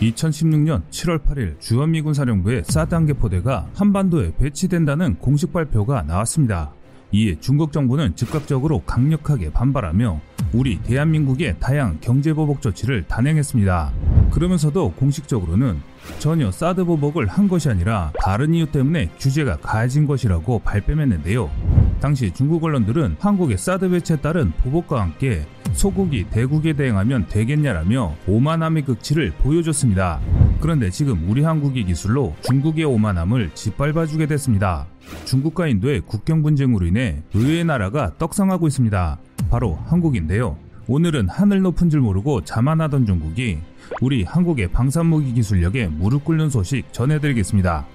2016년 7월 8일 주한미군 사령부의 한개 포대가 한반도에 배치된다는 공식 발표가 나왔습니다. 이에 중국 정부는 즉각적으로 강력하게 반발하며 우리 대한민국의 다양한 경제보복 조치를 단행했습니다. 그러면서도 공식적으로는 전혀 사드 보복을 한 것이 아니라 다른 이유 때문에 규제가 가해진 것이라고 발뺌했는데요. 당시 중국 언론들은 한국의 사드 배치에 따른 보복과 함께 소국이 대국에 대응하면 되겠냐라며 오만함의 극치를 보여줬습니다. 그런데 지금 우리 한국의 기술로 중국의 오만함을 짓밟아주게 됐습니다. 중국과 인도의 국경 분쟁으로 인해 의외의 나라가 떡상하고 있습니다. 바로 한국인데요. 오늘은 하늘 높은 줄 모르고 자만하던 중국이 우리 한국의 방산무기 기술력에 무릎 꿇는 소식 전해드리겠습니다.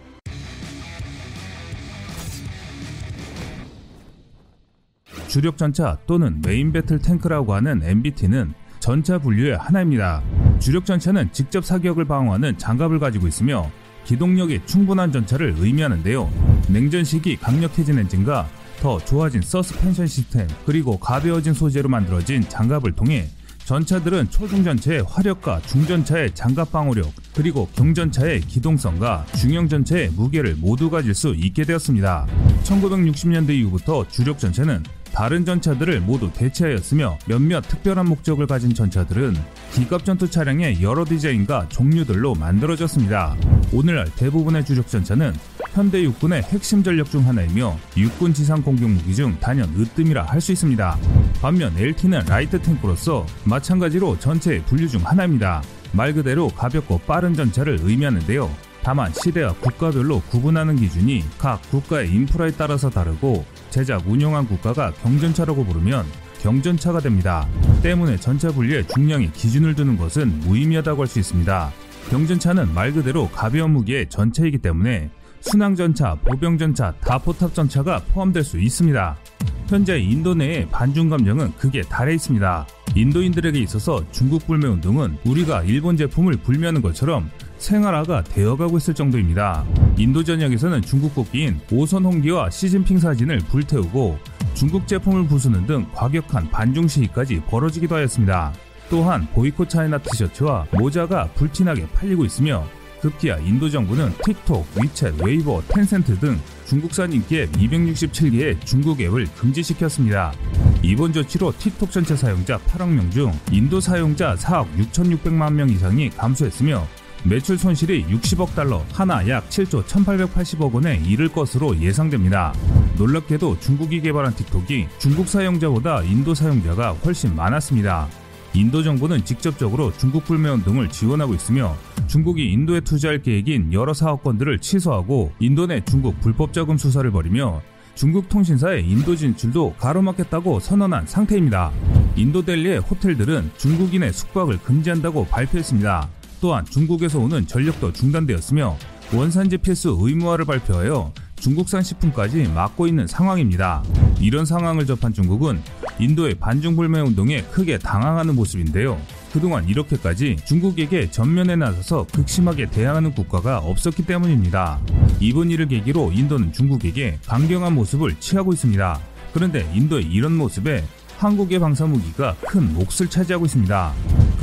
주력 전차 또는 main battle tank라고 하는 MBT는 전차 분류의 하나입니다. 주력 전차는 직접 사격을 방어하는 장갑을 가지고 있으며 기동력이 충분한 전차를 의미하는데요. 냉전 시기 강력해진 엔진과 더 좋아진 서스펜션 시스템 그리고 가벼워진 소재로 만들어진 장갑을 통해 전차들은 초중전차의 화력과 중전차의 장갑 방어력 그리고 경전차의 기동성과 중형전차의 무게를 모두 가질 수 있게 되었습니다. 1960년대 이후부터 주력 전차는 다른 전차들을 모두 대체하였으며 몇몇 특별한 목적을 가진 전차들은 기갑 전투 차량의 여러 디자인과 종류들로 만들어졌습니다. 오늘날 대부분의 주력 전차는 현대 육군의 핵심 전력 중 하나이며 육군 지상 공격 무기 중 단연 으뜸이라 할 수 있습니다. 반면 LT는 light tank로서 마찬가지로 전차의 분류 중 하나입니다. 말 그대로 가볍고 빠른 전차를 의미하는데요. 다만 시대와 국가별로 구분하는 기준이 각 국가의 인프라에 따라서 다르고 제작 운영한 국가가 경전차라고 부르면 경전차가 됩니다. 때문에 전차 분리에 중량의 기준을 두는 것은 무의미하다고 할 수 있습니다. 경전차는 말 그대로 가벼운 무기의 전차이기 때문에 순항전차, 보병전차, 다포탑전차가 포함될 수 있습니다. 현재 인도 내의 반중 감정은 극에 달해 있습니다. 인도인들에게 있어서 중국 불매 운동은 우리가 일본 제품을 불매하는 것처럼 생활화가 되어가고 있을 정도입니다. 인도 전역에서는 중국 국기인 오성홍기와 시진핑 사진을 불태우고 중국 제품을 부수는 등 과격한 반중 시위까지 벌어지기도 하였습니다. 또한 boycott China 티셔츠와 모자가 불티나게 팔리고 있으며 급기야 인도 정부는 틱톡, 위챗, 웨이보, 텐센트 등 중국산 인기앱 267개의 중국 앱을 금지시켰습니다. 이번 조치로 틱톡 전체 사용자 8억 명 중 인도 사용자 4억 6,600만 명 이상이 감소했으며 매출 손실이 60억 달러, 하나 약 7조 1880억 원에 이를 것으로 예상됩니다. 놀랍게도 중국이 개발한 틱톡이 중국 사용자보다 인도 사용자가 훨씬 많았습니다. 인도 정부는 직접적으로 중국 불매 운동을 지원하고 있으며 중국이 인도에 투자할 계획인 여러 사업 건들을 취소하고 인도 내 중국 불법 자금 수사를 벌이며 중국 통신사의 인도 진출도 가로막겠다고 선언한 상태입니다. 인도 델리의 호텔들은 중국인의 숙박을 금지한다고 발표했습니다. 또한 중국에서 오는 전력도 중단되었으며 원산지 필수 의무화를 발표하여 중국산 식품까지 막고 있는 상황입니다. 이런 상황을 접한 중국은 인도의 반중불매 운동에 크게 당황하는 모습인데요. 그동안 이렇게까지 중국에게 전면에 나서서 극심하게 대항하는 국가가 없었기 때문입니다. 이번 일을 계기로 인도는 중국에게 강경한 모습을 취하고 있습니다. 그런데 인도의 이런 모습에 한국의 방사무기가 큰 몫을 차지하고 있습니다.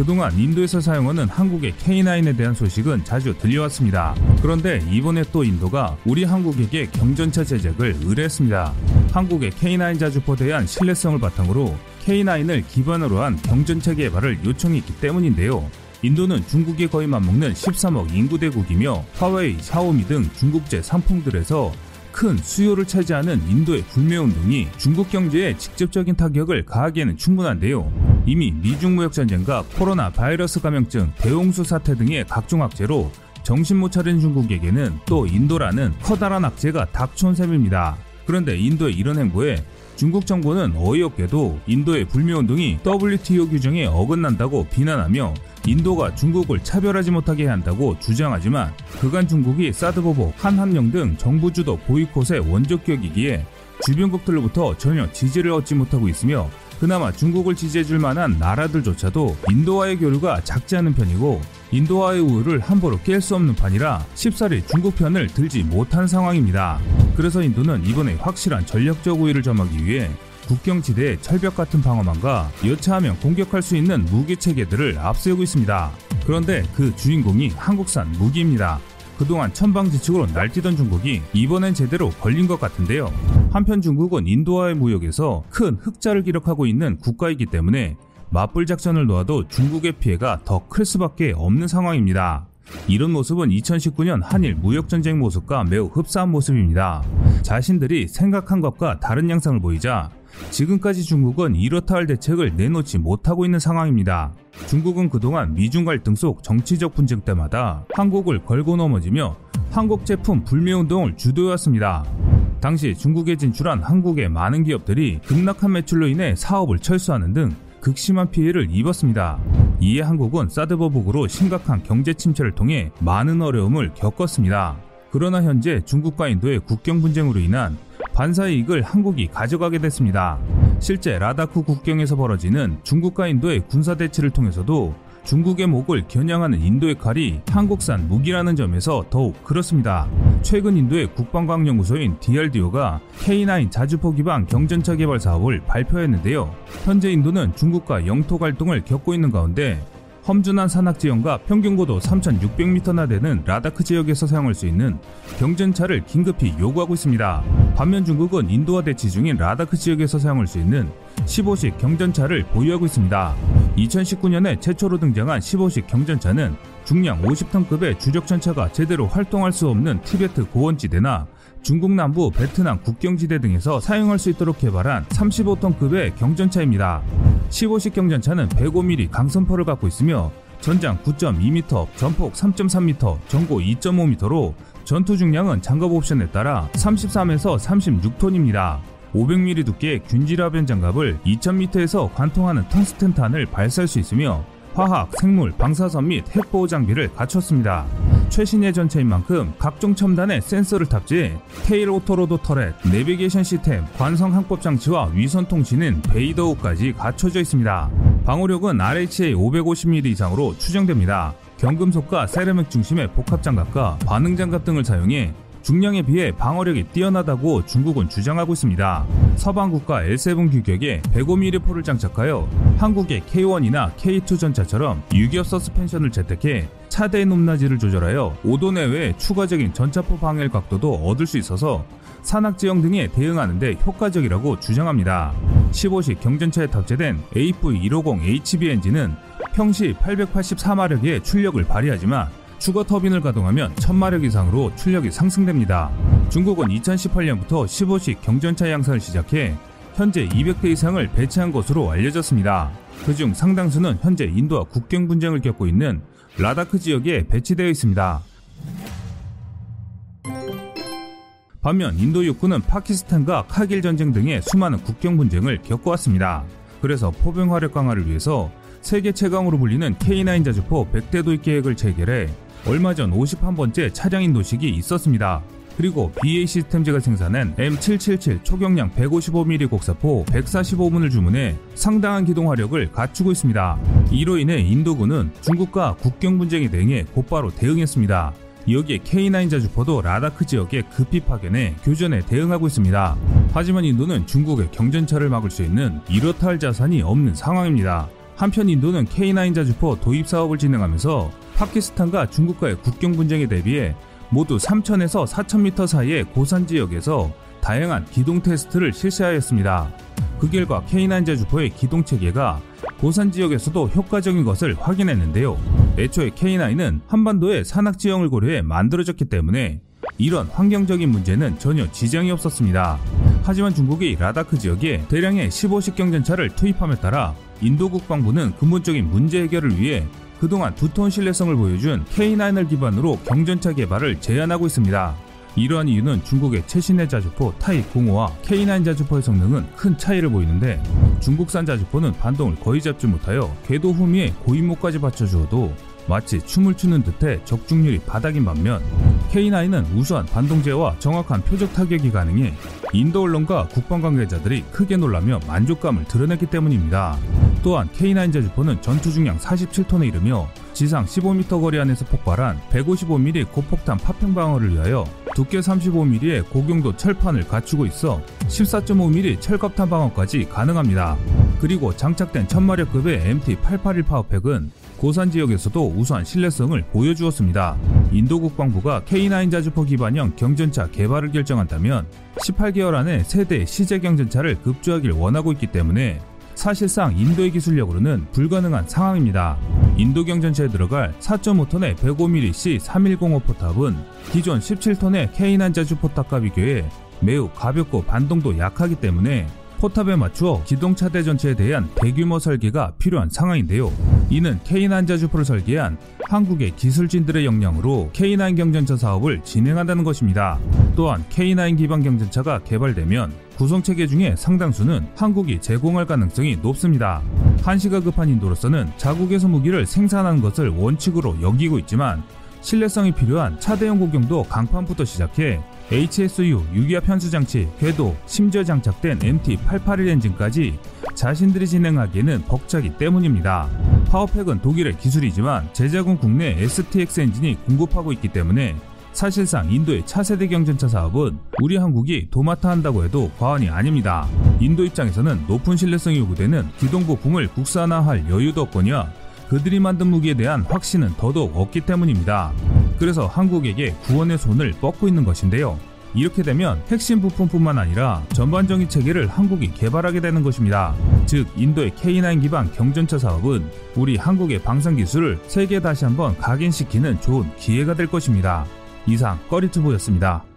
그동안 인도에서 사용하는 한국의 K9에 대한 소식은 자주 들려왔습니다. 그런데 이번에 또 인도가 우리 한국에게 경전차 제작을 의뢰했습니다. 한국의 K9 자주포 대한 신뢰성을 바탕으로 K9을 기반으로 한 경전차 개발을 요청했기 때문인데요. 인도는 중국에 거의 맞먹는 13억 인구 대국이며 화웨이, 샤오미 등 중국제 상품들에서 큰 수요를 차지하는 인도의 불매운동이 중국 경제에 직접적인 타격을 가하기에는 충분한데요. 이미 미중 무역 전쟁과 코로나 바이러스 감염증, 대홍수 사태 등의 각종 악재로 정신 못 차린 중국에게는 또 인도라는 커다란 악재가 닥쳐온 셈입니다. 그런데 인도의 이런 행보에 중국 정부는 어이없게도 인도의 불매운동이 WTO 규정에 어긋난다고 비난하며 인도가 중국을 차별하지 못하게 한다고 주장하지만 그간 중국이 사드 보복, 한한령 등 정부 주도 보이콧의 원조격이기에 주변국들로부터 전혀 지지를 얻지 못하고 있으며 그나마 중국을 지지해줄 만한 나라들조차도 인도와의 교류가 작지 않은 편이고 인도와의 우호를 함부로 깰 수 없는 판이라 쉽사리 중국 편을 들지 못한 상황입니다. 그래서 인도는 이번에 확실한 전력적 우위를 점하기 위해 국경지대의 철벽 같은 방어망과 여차하면 공격할 수 있는 무기 체계들을 앞세우고 있습니다. 그런데 그 주인공이 한국산 무기입니다. 그동안 천방지축으로 날뛰던 중국이 이번엔 제대로 걸린 것 같은데요. 한편 중국은 인도와의 무역에서 큰 흑자를 기록하고 있는 국가이기 때문에 맞불 작전을 놓아도 중국의 피해가 더 클 수밖에 없는 상황입니다. 이런 모습은 2019년 한일 무역전쟁 모습과 매우 흡사한 모습입니다. 자신들이 생각한 것과 다른 양상을 보이자 지금까지 중국은 이렇다 할 대책을 내놓지 못하고 있는 상황입니다. 중국은 그동안 미중 갈등 속 정치적 분쟁 때마다 한국을 걸고 넘어지며 한국 제품 불매 운동을 주도해왔습니다. 당시 중국에 진출한 한국의 많은 기업들이 급락한 매출로 인해 사업을 철수하는 등 극심한 피해를 입었습니다. 이에 한국은 사드 버북으로 심각한 경제 침체를 통해 많은 어려움을 겪었습니다. 그러나 현재 중국과 인도의 국경 분쟁으로 인한 반사 이익을 한국이 가져가게 됐습니다. 실제 라다쿠 국경에서 벌어지는 중국과 인도의 군사 대치를 통해서도 중국의 목을 겨냥하는 인도의 칼이 한국산 무기라는 점에서 더욱 그렇습니다. 최근 인도의 국방과학연구소인 DRDO가 K9 자주포 기반 경전차 개발 사업을 발표했는데요. 현재 인도는 중국과 영토 갈등을 겪고 있는 가운데 험준한 산악 지형과 평균 고도 3,600m나 되는 라다크 지역에서 사용할 수 있는 경전차를 긴급히 요구하고 있습니다. 반면 중국은 인도와 대치 중인 라다크 지역에서 사용할 수 있는 15식 경전차를 보유하고 있습니다. 2019년에 최초로 등장한 15식 경전차는 중량 50톤급의 주력 전차가 제대로 활동할 수 없는 티베트 고원지대나 중국 남부 베트남 국경지대 등에서 사용할 수 있도록 개발한 35톤급의 경전차입니다. 15식 경전차는 105mm 강선포를 갖고 있으며 전장 9.2m, 전폭 3.3m, 전고 2.5m로 전투 중량은 장갑 옵션에 따라 33에서 36톤입니다. 500mm 두께의 균질압연 장갑을 2000m에서 관통하는 텅스텐 탄을 발사할 수 있으며 화학, 생물, 방사선 및 핵보호 장비를 갖췄습니다. 최신의 전차인 만큼 각종 첨단의 센서를 탑재해 tail autoload turret, 내비게이션 시스템, 관성 항법 장치와 위성 통신은 베이더우까지 갖춰져 있습니다. 방호력은 RHA 550mm 이상으로 추정됩니다. 경금속과 세라믹 중심의 복합 장갑과 반응 장갑 등을 사용해 중량에 비해 방어력이 뛰어나다고 중국은 주장하고 있습니다. 서방 국가 L7 규격의 105mm 포를 장착하여 한국의 K1이나 K2 전차처럼 유격 서스펜션을 채택해 차대의 높낮이를 조절하여 5도 내외의 추가적인 전차포 방해 각도도 얻을 수 있어서 산악 지형 등에 대응하는 데 효과적이라고 주장합니다. 15식 경전차에 탑재된 AV150HB 엔진은 평시 884마력의 출력을 발휘하지만 추가 터빈을 가동하면 1000마력 이상으로 출력이 상승됩니다. 중국은 2018년부터 15식 경전차 양산을 시작해 현재 200대 이상을 배치한 것으로 알려졌습니다. 그중 상당수는 현재 인도와 국경 분쟁을 겪고 있는 라다크 지역에 배치되어 있습니다. 반면 인도 육군은 파키스탄과 카길 전쟁 등의 수많은 국경 분쟁을 겪어왔습니다. 그래서 포병 화력 강화를 위해서 세계 최강으로 불리는 K9 자주포 100대 도입 계획을 체결해 얼마 전 51번째 차량 인도식이 있었습니다. 그리고 BA 시스템즈가 생산한 M777 초경량 155mm 곡사포 145문을 주문해 상당한 기동 화력을 갖추고 있습니다. 이로 인해 인도군은 중국과 국경 분쟁에 대응해 곧바로 대응했습니다. 여기에 K9 자주포도 라다크 지역에 급히 파견해 교전에 대응하고 있습니다. 하지만 인도는 중국의 경전차를 막을 수 있는 이렇다 할 자산이 없는 상황입니다. 한편 인도는 K9 자주포 도입 사업을 진행하면서 파키스탄과 중국과의 국경 분쟁에 대비해 모두 3,000에서 4,000m 사이의 고산 지역에서 다양한 기동 테스트를 실시하였습니다. 그 결과 K9 자주포의 기동 체계가 고산 지역에서도 효과적인 것을 확인했는데요. 애초에 K9은 한반도의 산악 지형을 고려해 만들어졌기 때문에 이런 환경적인 문제는 전혀 지장이 없었습니다. 하지만 중국이 라다크 지역에 대량의 15식 경전차를 투입함에 따라 인도 국방부는 근본적인 문제 해결을 위해 그동안 두터운 신뢰성을 보여준 K9을 기반으로 경전차 개발을 제안하고 있습니다. 이러한 이유는 중국의 최신의 자주포 타입 05와 K9 자주포의 성능은 큰 차이를 보이는데 중국산 자주포는 반동을 거의 잡지 못하여 궤도 후미에 고인목까지 받쳐주어도 마치 춤을 추는 듯해 적중률이 바닥인 반면 K9은 우수한 반동제와 정확한 표적 타격이 가능해 인도 언론과 국방 관계자들이 크게 놀라며 만족감을 드러냈기 때문입니다. 또한 K9 제주포는 전투 중량 47톤에 이르며 지상 15m 거리 안에서 폭발한 155mm 고폭탄 파평 방어를 위하여 두께 35mm의 고경도 철판을 갖추고 있어 14.5mm 철갑탄 방어까지 가능합니다. 그리고 장착된 1000마력급의 MT-881 파워팩은 고산 지역에서도 우수한 신뢰성을 보여주었습니다. 인도 국방부가 K9 자주포 기반형 경전차 개발을 결정한다면 18개월 안에 세대 시제 경전차를 급조하길 원하고 있기 때문에 사실상 인도의 기술력으로는 불가능한 상황입니다. 인도 경전차에 들어갈 4.5톤의 105mm C3105 포탑은 기존 17톤의 K9 자주 포탑과 비교해 매우 가볍고 반동도 약하기 때문에 포탑에 맞추어 기동차대 전체에 대한 대규모 설계가 필요한 상황인데요. 이는 K9 자주포를 설계한 한국의 기술진들의 역량으로 K9 경전차 사업을 진행한다는 것입니다. 또한 K9 기반 경전차가 개발되면 구성 체계 중에 상당수는 한국이 제공할 가능성이 높습니다. 한시가 급한 인도로서는 자국에서 무기를 생산하는 것을 원칙으로 여기고 있지만 신뢰성이 필요한 차대형 고경도 강판부터 시작해 HSU 유기압 현수장치, 궤도, 심지어 장착된 MT-881 엔진까지 자신들이 진행하기에는 벅차기 때문입니다. 파워팩은 독일의 기술이지만 제작은 국내 STX 엔진이 공급하고 있기 때문에 사실상 인도의 차세대 경전차 사업은 우리 한국이 도맡아 한다고 해도 과언이 아닙니다. 인도 입장에서는 높은 신뢰성이 요구되는 기동 부품을 국산화할 여유도 없거냐 그들이 만든 무기에 대한 확신은 더더욱 없기 때문입니다. 그래서 한국에게 구원의 손을 뻗고 있는 것인데요. 이렇게 되면 핵심 부품뿐만 아니라 전반적인 체계를 한국이 개발하게 되는 것입니다. 즉 인도의 K9 기반 경전차 사업은 우리 한국의 방산 기술을 세계에 다시 한번 각인시키는 좋은 기회가 될 것입니다. 이상 꺼리투브였습니다.